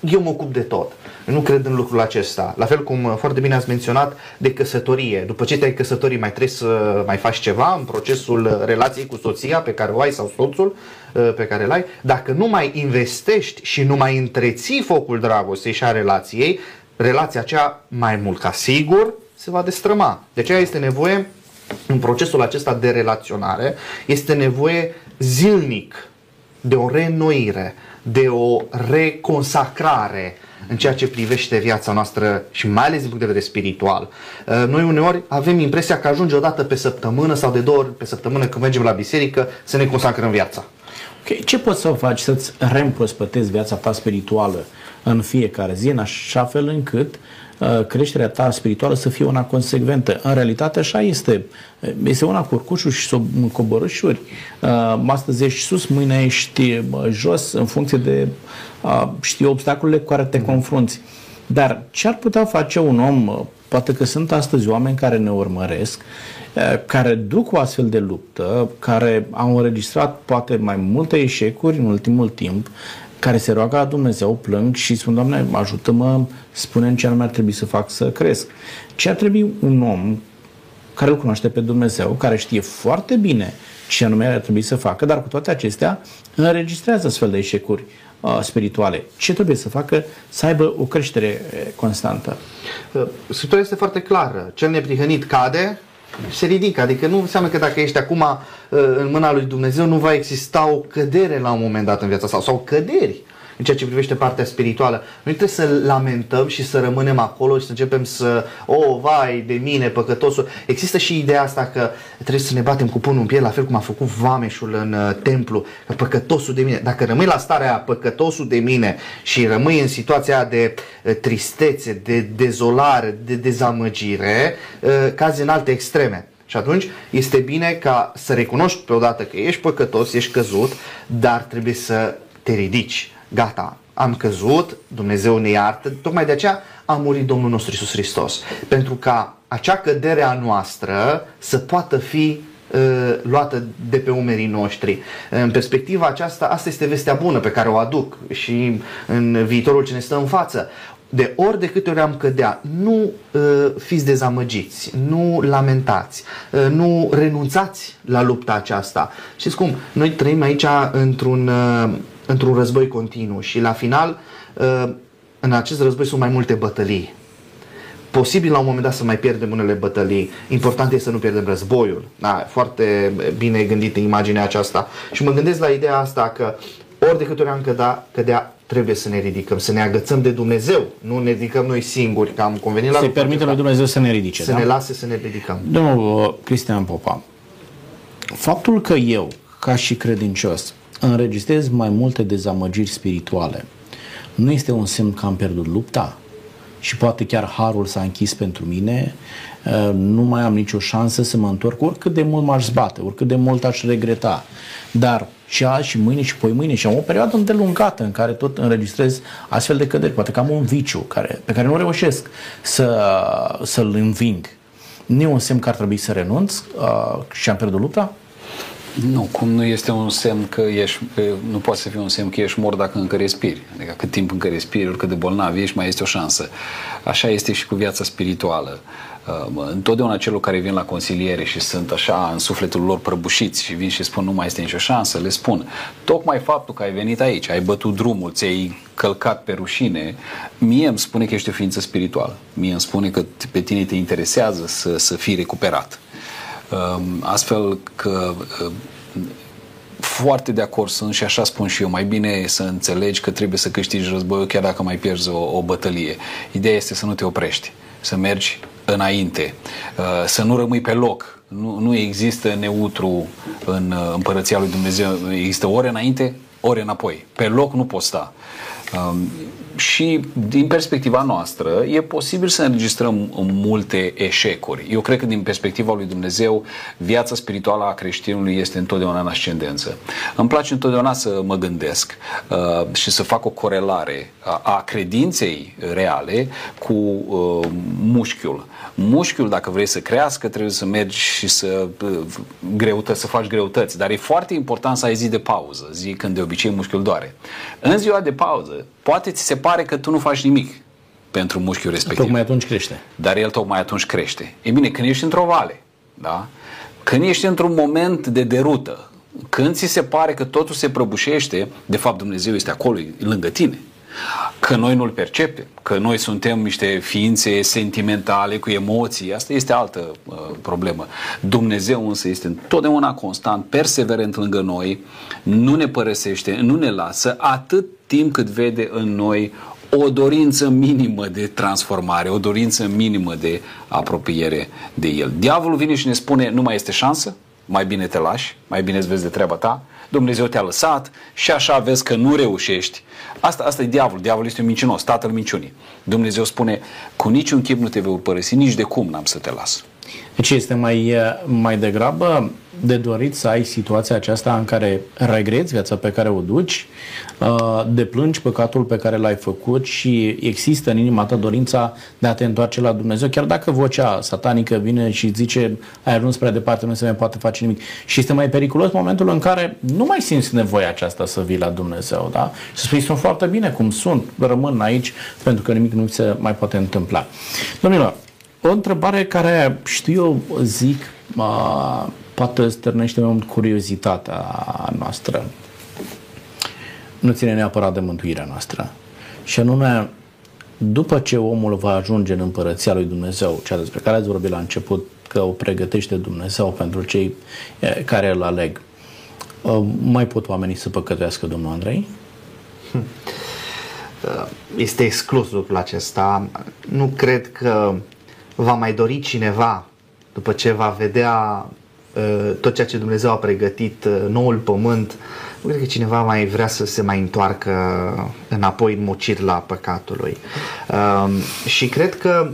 eu mă ocup de tot. Eu nu cred în lucrul acesta. La fel cum uh, foarte bine ați menționat de căsătorie. După ce te-ai căsătorit, mai trebuie să mai faci ceva în procesul relației cu soția pe care o ai sau soțul uh, pe care îl ai. Dacă nu mai investești și nu mai întreții focul dragostei și a relației, relația aceea mai mult ca sigur se va destrăma. De aceea este nevoie în procesul acesta de relaționare, este nevoie zilnic de o reînnoire, de o reconsacrare în ceea ce privește viața noastră și mai ales din punct de vedere spiritual. Uh, noi uneori avem impresia că ajunge o dată pe săptămână sau de două ori pe săptămână când mergem la biserică să ne consacrăm viața. Okay. Ce poți să faci să-ți reîmprospătezi viața ta spirituală în fiecare zi, în așa fel încât uh, creșterea ta spirituală să fie una consecventă. În realitate așa este. Este una cu urcușuri și coborâșuri. Uh, astăzi ești sus, mâine ești jos în funcție de uh, știi, obstacolele cu care te confrunți. Dar ce ar putea face un om, poate că sunt astăzi oameni care ne urmăresc, care duc o astfel de luptă, care au înregistrat poate mai multe eșecuri în ultimul timp, care se roagă la Dumnezeu, plâng și spun, Doamne, ajută-mă, spune ce anume ar trebui să fac să cresc. Ce ar trebui un om care îl cunoaște pe Dumnezeu, care știe foarte bine ce anume ar trebui să facă, dar cu toate acestea înregistrează astfel de eșecuri uh, spirituale. Ce trebuie să facă? Să aibă o creștere uh, constantă. Uh, Scriptura este foarte clară. Cel neprihănit cade, se ridică. Adică nu înseamnă că dacă ești acum uh, în mâna lui Dumnezeu, nu va exista o cădere la un moment dat în viața sau, sau căderi în ceea ce privește partea spirituală. Noi trebuie să lamentăm și să rămânem acolo și să începem să, o, oh, vai de mine, păcătosul. Există și ideea asta că trebuie să ne batem cu pânul în piele, la fel cum a făcut vameșul în uh, templu, că păcătosul de mine. Dacă rămâi la starea păcătosul de mine și rămâi în situația de uh, tristețe, de dezolare, de dezamăgire, uh, cazi în alte extreme. Și atunci este bine ca să recunoști pe odată că ești păcătos, ești căzut, dar trebuie să te ridici gata, am căzut, Dumnezeu ne iartă, tocmai de aceea a murit Domnul nostru Isus Hristos. Pentru ca acea cădere a noastră să poată fi uh, luată de pe umerii noștri. În perspectiva aceasta, asta este vestea bună pe care o aduc și în viitorul ce ne stă în față. De ori de câte ori am cădea, nu uh, fiți dezamăgiți, nu lamentați, uh, nu renunțați la lupta aceasta. Știți cum? Noi trăim aici într-un, uh, într-un război continuu și la final uh, în acest război sunt mai multe bătălii. Posibil la un moment dat să mai pierdem unele bătălii. Important este să nu pierdem războiul. Da, foarte bine gândită imaginea aceasta. Și mă gândesc la ideea asta că ori de câte ori am cădea, cădea trebuie să ne ridicăm, să ne agățăm de Dumnezeu. Nu ne ridicăm noi singuri, că am convenit la Să-i permite lui Dumnezeu să ne ridice. Să da? ne lase să ne ridicăm. Domnul uh, Cristian Popa, faptul că eu, ca și credincios, înregistrez mai multe dezamăgiri spirituale, nu este un semn că am pierdut lupta și poate chiar harul s-a închis pentru mine, uh, nu mai am nicio șansă să mă întorc, oricât de mult m-aș zbate, oricât de mult aș regreta. Dar și azi și mâine și poi mâine și am o perioadă îndelungată în care tot înregistrez astfel de căderi. Poate că am un viciu care, pe care nu reușesc să, să-l înving. Nu e un semn că ar trebui să renunț uh, și am pierdut lupta? Nu, cum nu este un semn că ești, că nu poate să fie un semn că ești mort dacă încă respiri. Adică cât timp încă respiri, oricât de bolnav ești, mai este o șansă. Așa este și cu viața spirituală. Uh, întotdeauna celor care vin la consiliere și sunt așa în sufletul lor prăbușiți și vin și spun nu mai este nicio șansă, le spun tocmai faptul că ai venit aici, ai bătut drumul, ți-ai călcat pe rușine, mie îmi spune că ești o ființă spirituală. Mie îmi spune că pe tine te interesează să, să fii recuperat. Um, astfel că uh, foarte de acord sunt și așa spun și eu. Mai bine să înțelegi că trebuie să câștigi războiul chiar dacă mai pierzi o, o bătălie. Ideea este să nu te oprești, să mergi înainte, uh, să nu rămâi pe loc. Nu, nu există neutru în uh, împărăția lui Dumnezeu. Există ore înainte, ore înapoi. Pe loc nu poți sta. Um, și din perspectiva noastră e posibil să înregistrăm multe eșecuri. Eu cred că din perspectiva lui Dumnezeu viața spirituală a creștinului este întotdeauna în ascendență. Îmi place întotdeauna să mă gândesc uh, și să fac o corelare a, a credinței reale cu uh, mușchiul. Mușchiul, dacă vrei să crească, trebuie să mergi și să, uh, greutăți, să faci greutăți. Dar e foarte important să ai zi de pauză, zi când de obicei mușchiul doare. În ziua de pauză, poate ți se pare că tu nu faci nimic pentru mușchiul respectiv. Tocmai atunci crește. Dar el tocmai atunci crește. E bine, când ești într-o vale, da? când ești într-un moment de derută, când ți se pare că totul se prăbușește, de fapt Dumnezeu este acolo, lângă tine. Că noi nu-l percepem, că noi suntem niște ființe sentimentale cu emoții, asta este altă uh, problemă. Dumnezeu însă este întotdeauna constant, perseverent lângă noi, nu ne părăsește, nu ne lasă, atât timp cât vede în noi o dorință minimă de transformare, o dorință minimă de apropiere de El. Diavolul vine și ne spune, nu mai este șansă, mai bine te lași, mai bine îți vezi de treaba ta, Dumnezeu te-a lăsat și așa vezi că nu reușești. Asta, asta e diavolul, diavolul este un mincinos, tatăl minciunii. Dumnezeu spune, cu niciun chip nu te vei părăsi, nici de cum n-am să te las. Deci este mai, mai degrabă de dorit să ai situația aceasta în care regreți viața pe care o duci, uh, deplângi păcatul pe care l-ai făcut și există în inima ta dorința de a te întoarce la Dumnezeu, chiar dacă vocea satanică vine și zice ai ajuns prea departe, nu se mai poate face nimic. Și este mai periculos momentul în care nu mai simți nevoia aceasta să vii la Dumnezeu, da? Și să spui, sunt foarte bine cum sunt, rămân aici pentru că nimic nu se mai poate întâmpla. Domnilor, o întrebare care știu eu, zic, uh, poate stârnește mai mult curiozitatea noastră. Nu ține neapărat de mântuirea noastră. Și anume, după ce omul va ajunge în împărăția lui Dumnezeu, cea despre care ați vorbit la început, că o pregătește Dumnezeu pentru cei care îl aleg, mai pot oamenii să păcătuiască domnul Andrei? Este exclus lucrul acesta. Nu cred că va mai dori cineva după ce va vedea uh, tot ceea ce Dumnezeu a pregătit, uh, noul pământ, nu cred că cineva mai vrea să se mai întoarcă înapoi în mocir la păcatului. Uh, și cred că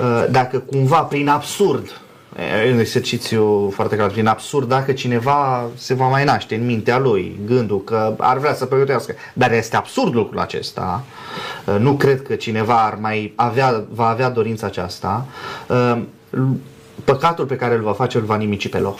uh, dacă cumva prin absurd E un exercițiu foarte clar. Prin absurd, dacă cineva se va mai naște în mintea lui gândul că ar vrea să pregătească, dar este absurd lucrul acesta, nu cred că cineva ar mai avea, va avea dorința aceasta, păcatul pe care îl va face îl va nimici pe loc.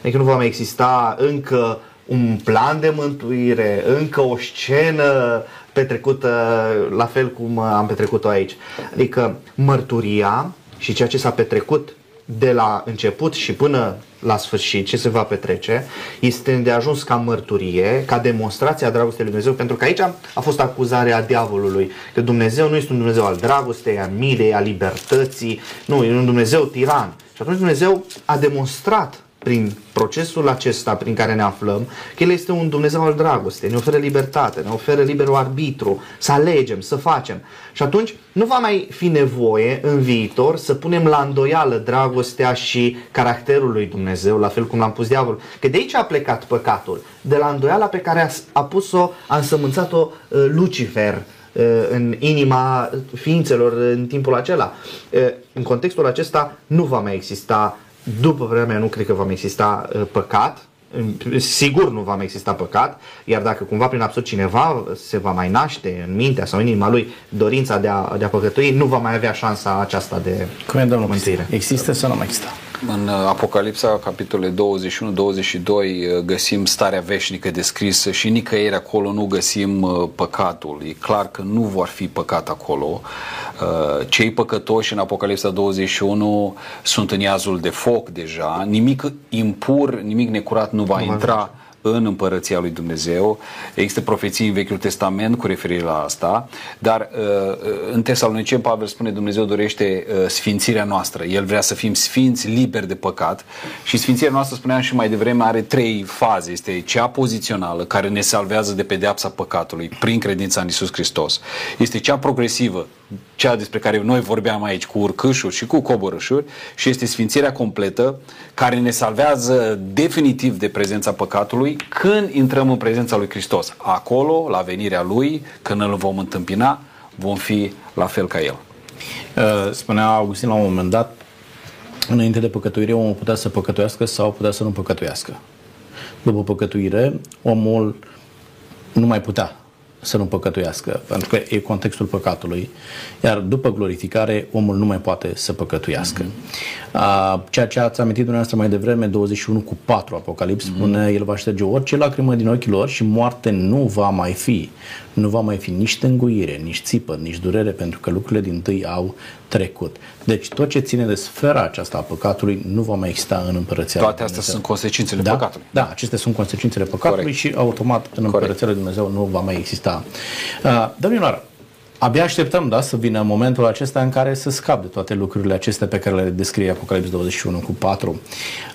Adică nu va mai exista încă un plan de mântuire, încă o scenă petrecută la fel cum am petrecut-o aici. Adică mărturia și ceea ce s-a petrecut de la început și până la sfârșit, ce se va petrece, este de ajuns ca mărturie, ca demonstrație a dragostei lui Dumnezeu, pentru că aici a fost acuzarea diavolului, că Dumnezeu nu este un Dumnezeu al dragostei, al milei, al libertății, nu, e un Dumnezeu tiran. Și atunci Dumnezeu a demonstrat prin procesul acesta prin care ne aflăm, că El este un Dumnezeu al dragostei, ne oferă libertate, ne oferă liberul arbitru, să alegem, să facem. Și atunci nu va mai fi nevoie în viitor să punem la îndoială dragostea și caracterul lui Dumnezeu, la fel cum l-am pus diavol. Că de aici a plecat păcatul, de la îndoiala pe care a, a pus-o, a însămânțat-o uh, Lucifer, uh, în inima ființelor în timpul acela. Uh, în contextul acesta nu va mai exista după vremea mea, nu cred că va mai exista uh, păcat, sigur nu va mai exista păcat, iar dacă cumva prin absurd cineva se va mai naște în mintea sau în inima lui dorința de a, de a păcătui, nu va mai avea șansa aceasta de Cum e, domnul mântuire. Există sau nu mai există? În uh, Apocalipsa, capitolele 21-22, uh, găsim starea veșnică descrisă și nicăieri acolo nu găsim uh, păcatul. E clar că nu vor fi păcat acolo. Cei păcătoși în Apocalipsa 21 sunt în iazul de foc deja. Nimic impur, nimic necurat nu va nu intra în împărăția lui Dumnezeu. Există profeții în Vechiul Testament cu referire la asta, dar uh, în Tesalonicen Pavel spune Dumnezeu dorește uh, sfințirea noastră. El vrea să fim sfinți, liberi de păcat și sfințirea noastră, spuneam și mai devreme, are trei faze. Este cea pozițională, care ne salvează de pedeapsa păcatului prin credința în Isus Hristos. Este cea progresivă, cea despre care noi vorbeam aici cu urcâșuri și cu coborâșuri și este sfințirea completă care ne salvează definitiv de prezența păcatului când intrăm în prezența lui Hristos. Acolo, la venirea lui, când îl vom întâmpina, vom fi la fel ca el. Uh, spunea Augustin la un moment dat, înainte de păcătuire, omul putea să păcătuiască sau putea să nu păcătuiască. După păcătuire, omul nu mai putea să nu păcătuiască, pentru că e contextul păcatului, iar după glorificare omul nu mai poate să păcătuiască. Mm-hmm. Ceea ce ați amintit dumneavoastră mai devreme, 21 cu 4 Apocalips, mm-hmm. spune El va șterge orice lacrimă din ochii lor și moarte nu va mai fi. Nu va mai fi nici tânguire, nici țipă, nici durere, pentru că lucrurile din tâi au trecut. Deci tot ce ține de sfera aceasta a păcatului nu va mai exista în împărăția Toate astea sunt consecințele da? păcatului. Da, acestea sunt consecințele păcatului Corect. și automat în împărăția lui Dumnezeu nu va mai exista. Uh, domnilor, Abia așteptăm, da, să vină momentul acesta în care să scap de toate lucrurile acestea pe care le descrie Apocalips 21 cu 4.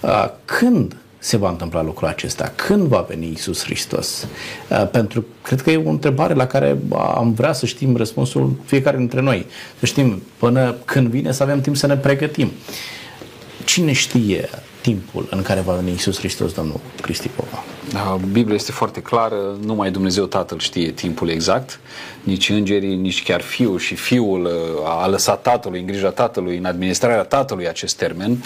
Uh, când se va întâmpla lucrul acesta? Când va veni Isus Hristos? Uh, pentru cred că e o întrebare la care am vrea să știm răspunsul fiecare dintre noi. Să știm până când vine să avem timp să ne pregătim. Cine știe timpul în care va veni Isus Hristos, domnul Cristi Popa? Da, Biblia este foarte clară, numai Dumnezeu Tatăl știe timpul exact, nici îngerii, nici chiar Fiul și Fiul uh, a lăsat Tatălui, în grija Tatălui, în administrarea Tatălui acest termen.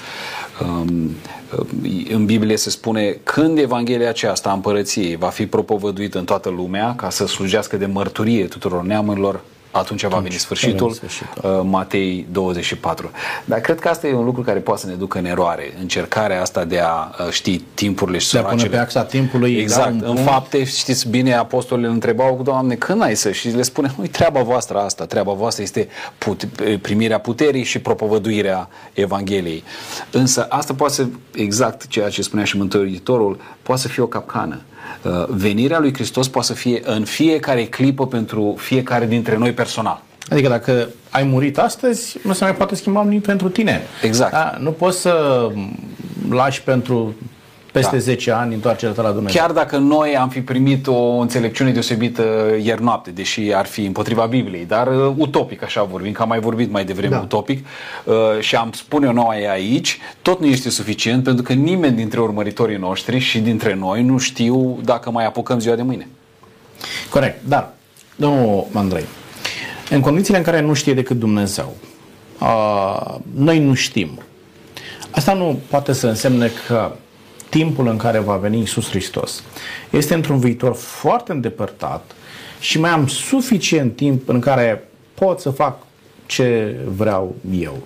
Um, uh, în Biblie se spune când Evanghelia aceasta a împărăției va fi propovăduită în toată lumea ca să slujească de mărturie tuturor neamurilor, atunci va veni sfârșitul, sfârșitul. Uh, Matei 24. Dar cred că asta e un lucru care poate să ne ducă în eroare, încercarea asta de a uh, ști timpurile și soracele. De a pune pe axa timpului. Exact. Da, în fapte, știți bine, apostolii îl întrebau, Doamne, când ai să? Și le spune, nu treaba voastră asta, treaba voastră este put- primirea puterii și propovăduirea Evangheliei. Însă asta poate să, exact ceea ce spunea și Mântuitorul, poate să fie o capcană. Uh, venirea lui Hristos poate să fie în fiecare clipă pentru fiecare dintre noi personal. Adică dacă ai murit astăzi, nu se mai poate schimba nimic pentru tine. Exact. Da? Nu poți să lași pentru peste da. 10 ani întoarcerea ta la Dumnezeu. Chiar dacă noi am fi primit o înțelepciune deosebită ieri noapte, deși ar fi împotriva Bibliei, dar uh, utopic așa vorbim, că am mai vorbit mai devreme da. utopic uh, și am spune noi aici, tot nu este suficient pentru că nimeni dintre urmăritorii noștri și dintre noi nu știu dacă mai apucăm ziua de mâine. Corect, dar, domnul Andrei, în condițiile în care nu știe decât Dumnezeu, uh, noi nu știm. Asta nu poate să însemne că timpul în care va veni Isus Hristos este într-un viitor foarte îndepărtat și mai am suficient timp în care pot să fac ce vreau eu.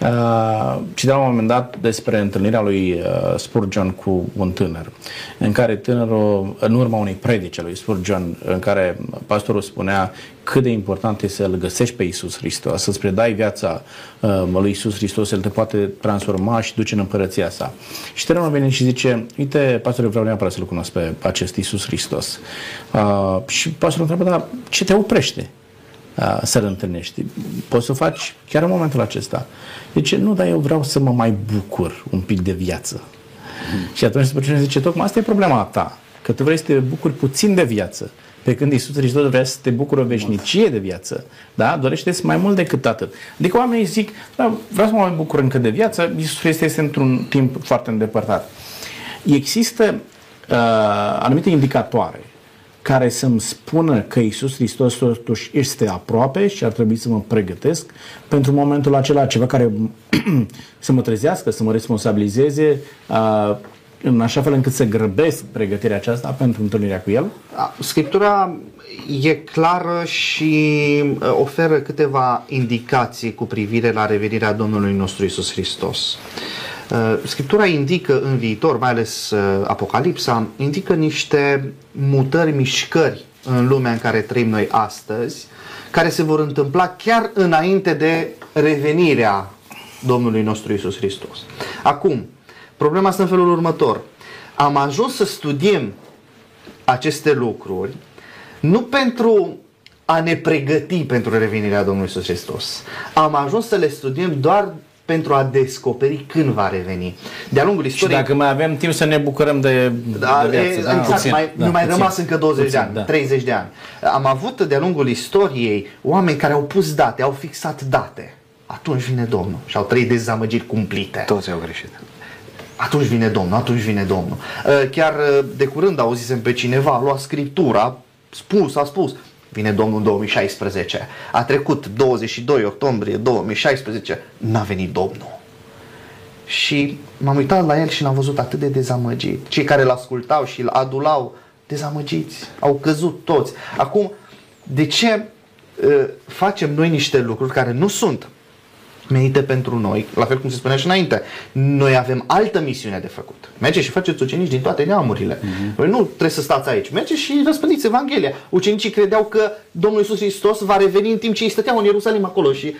Uh, citeam la un moment dat despre întâlnirea lui uh, Spurgeon cu un tânăr, în care tânărul, în urma unei predice lui Spurgeon, în care pastorul spunea cât de important este să-L găsești pe Isus Hristos, să-ți predai viața uh, lui Isus Hristos, El te poate transforma și duce în împărăția sa. Și tânărul vine și zice, uite, pastorul, vreau neapărat să-L cunosc pe acest Isus Hristos. Uh, și pastorul întreabă, dar ce te oprește? să-L întâlnești. Poți să o faci chiar în momentul acesta. Deci, nu, dar eu vreau să mă mai bucur un pic de viață. Mm. Și atunci Spurgeon zice, tocmai asta e problema ta, că tu vrei să te bucuri puțin de viață, pe când Iisus Hristos vrea să te bucuri o veșnicie de viață. Da? Dorește mai mult decât atât. Adică oamenii zic, da, vreau să mă mai bucur încă de viață, Iisus Hristos este într-un timp foarte îndepărtat. Există uh, anumite indicatoare care să-mi spună că Isus Hristos totuși este aproape și ar trebui să mă pregătesc pentru momentul acela, ceva care să mă trezească, să mă responsabilizeze, uh, în așa fel încât să grăbesc pregătirea aceasta pentru întâlnirea cu El? Scriptura e clară și oferă câteva indicații cu privire la revenirea Domnului nostru Isus Hristos. Uh, Scriptura indică în viitor, mai ales uh, Apocalipsa, indică niște mutări, mișcări în lumea în care trăim noi astăzi, care se vor întâmpla chiar înainte de revenirea Domnului nostru Isus Hristos. Acum, problema este în felul următor. Am ajuns să studiem aceste lucruri nu pentru a ne pregăti pentru revenirea Domnului Isus Hristos. Am ajuns să le studiem doar pentru a descoperi când va reveni. De-a lungul istoriei... Și dacă mai avem timp să ne bucurăm de, da, de viață. E, da, exact, puțin, mai, da, nu mai puțin, rămas încă 20 puțin, de ani, da. 30 de ani. Am avut de-a lungul istoriei oameni care au pus date, au fixat date. Atunci vine Domnul și au trăit dezamăgiri cumplite. Toți au greșit. Atunci vine Domnul, atunci vine Domnul. Uh, chiar uh, de curând auzisem pe cineva, a luat scriptura, spus, a spus, Vine Domnul în 2016. A trecut 22 octombrie 2016, n-a venit Domnul. Și m-am uitat la el și l-am văzut atât de dezamăgit. Cei care l-ascultau și îl adulau, dezamăgiți. Au căzut toți. Acum, de ce uh, facem noi niște lucruri care nu sunt menite pentru noi, la fel cum se spunea și înainte. Noi avem altă misiune de făcut. Mergeți și faceți ucenici din toate neamurile. Uh-huh. Voi nu trebuie să stați aici. Mergeți și răspândiți Evanghelia. Ucenicii credeau că Domnul Iisus Hristos va reveni în timp ce ei stăteau în Ierusalim acolo și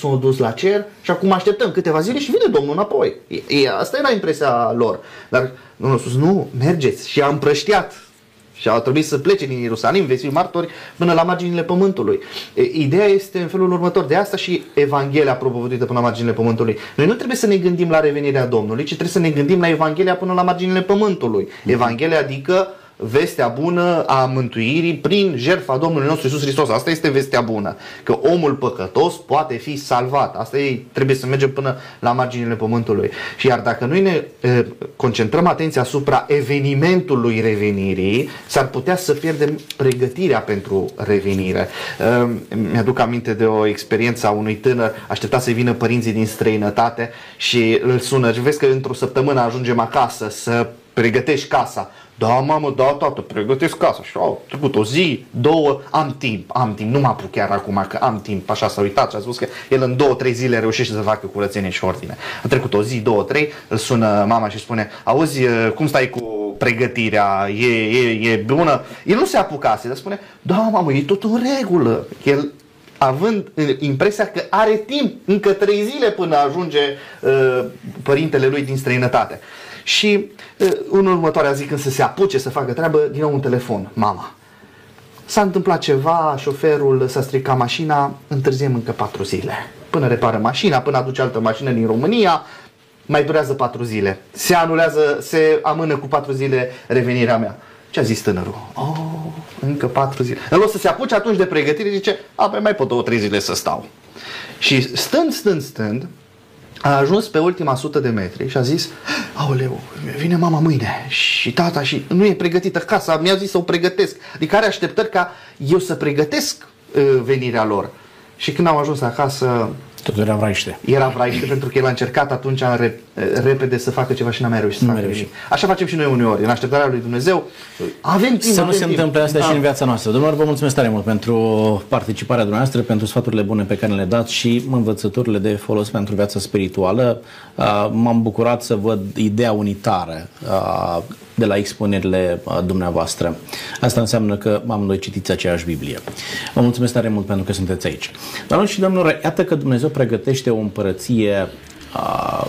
s-au dus la cer și acum așteptăm câteva zile și vine Domnul înapoi. E, e, asta era impresia lor. Dar Domnul a spus, nu, mergeți și a împrăștiat și au trebuit să plece din Ierusalim, veți fi martori până la marginile pământului. Ideea este în felul următor, de asta și Evanghelia propovăduită până la marginile pământului. Noi nu trebuie să ne gândim la revenirea Domnului, ci trebuie să ne gândim la Evanghelia până la marginile pământului. Evanghelia adică vestea bună a mântuirii prin jertfa Domnului nostru Isus Hristos. Asta este vestea bună. Că omul păcătos poate fi salvat. Asta e, trebuie să mergem până la marginile pământului. Și iar dacă noi ne e, concentrăm atenția asupra evenimentului revenirii, s-ar putea să pierdem pregătirea pentru revenire. E, mi-aduc aminte de o experiență a unui tânăr, aștepta să vină părinții din străinătate și îl sună și vezi că într-o săptămână ajungem acasă să pregătești casa. Da, mamă, da, tată, pregătesc casa. Și au trecut o zi, două, am timp, am timp. Nu mă apuc chiar acum că am timp. Așa s-a uitat și a spus că el în două, trei zile reușește să facă curățenie și ordine. A trecut o zi, două, trei, îl sună mama și spune, auzi, cum stai cu pregătirea, e, e, e bună? El nu se apucase, dar spune, da, mamă, e tot în regulă. El având impresia că are timp, încă trei zile până ajunge uh, părintele lui din străinătate. Și uh, în următoarea zi când să se apuce să facă treabă, din nou un telefon, mama. S-a întâmplat ceva, șoferul s-a stricat mașina, întârziem încă patru zile. Până repară mașina, până aduce altă mașină din România, mai durează patru zile. Se anulează, se amână cu patru zile revenirea mea. Ce a zis tânărul? Oh, încă patru zile. În loc să se apuce atunci de pregătire, zice, a, mai pot două, trei zile să stau. Și stând, stând, stând, a ajuns pe ultima sută de metri și a zis Aoleu, vine mama mâine și tata și nu e pregătită casa, mi-a zis să o pregătesc. Adică are așteptări ca eu să pregătesc uh, venirea lor. Și când am ajuns acasă, Totul era vraiște. Era vraiște pentru că el a încercat atunci re, repede să facă ceva și n-a mai reușit să Nu facă mai nimic. Așa facem și noi uneori, în așteptarea lui Dumnezeu. Avem timp, Să nu avem se timp. întâmple asta Da. și în viața noastră. Domnilor, vă mulțumesc tare mult pentru participarea dumneavoastră, pentru sfaturile bune pe care le dați și învățăturile de folos pentru viața spirituală. Uh, M-am bucurat să văd ideea unitară uh, de la expunerile uh, dumneavoastră. Asta înseamnă că amândoi citiți aceeași Biblie. Vă mulțumesc tare mult pentru că sunteți aici. Doamnelor și domnilor, iată că Dumnezeu pregătește o împărăție uh,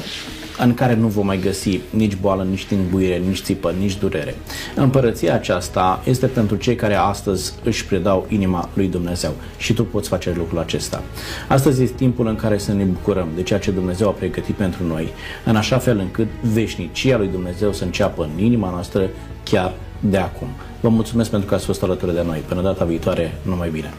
în care nu vom mai găsi nici boală, nici tinguire, nici țipă, nici durere. Împărăția aceasta este pentru cei care astăzi își predau inima lui Dumnezeu și tu poți face lucrul acesta. Astăzi este timpul în care să ne bucurăm de ceea ce Dumnezeu a pregătit pentru noi, în așa fel încât veșnicia lui Dumnezeu să înceapă în inima noastră chiar de acum. Vă mulțumesc pentru că ați fost alături de noi. Până data viitoare, numai bine!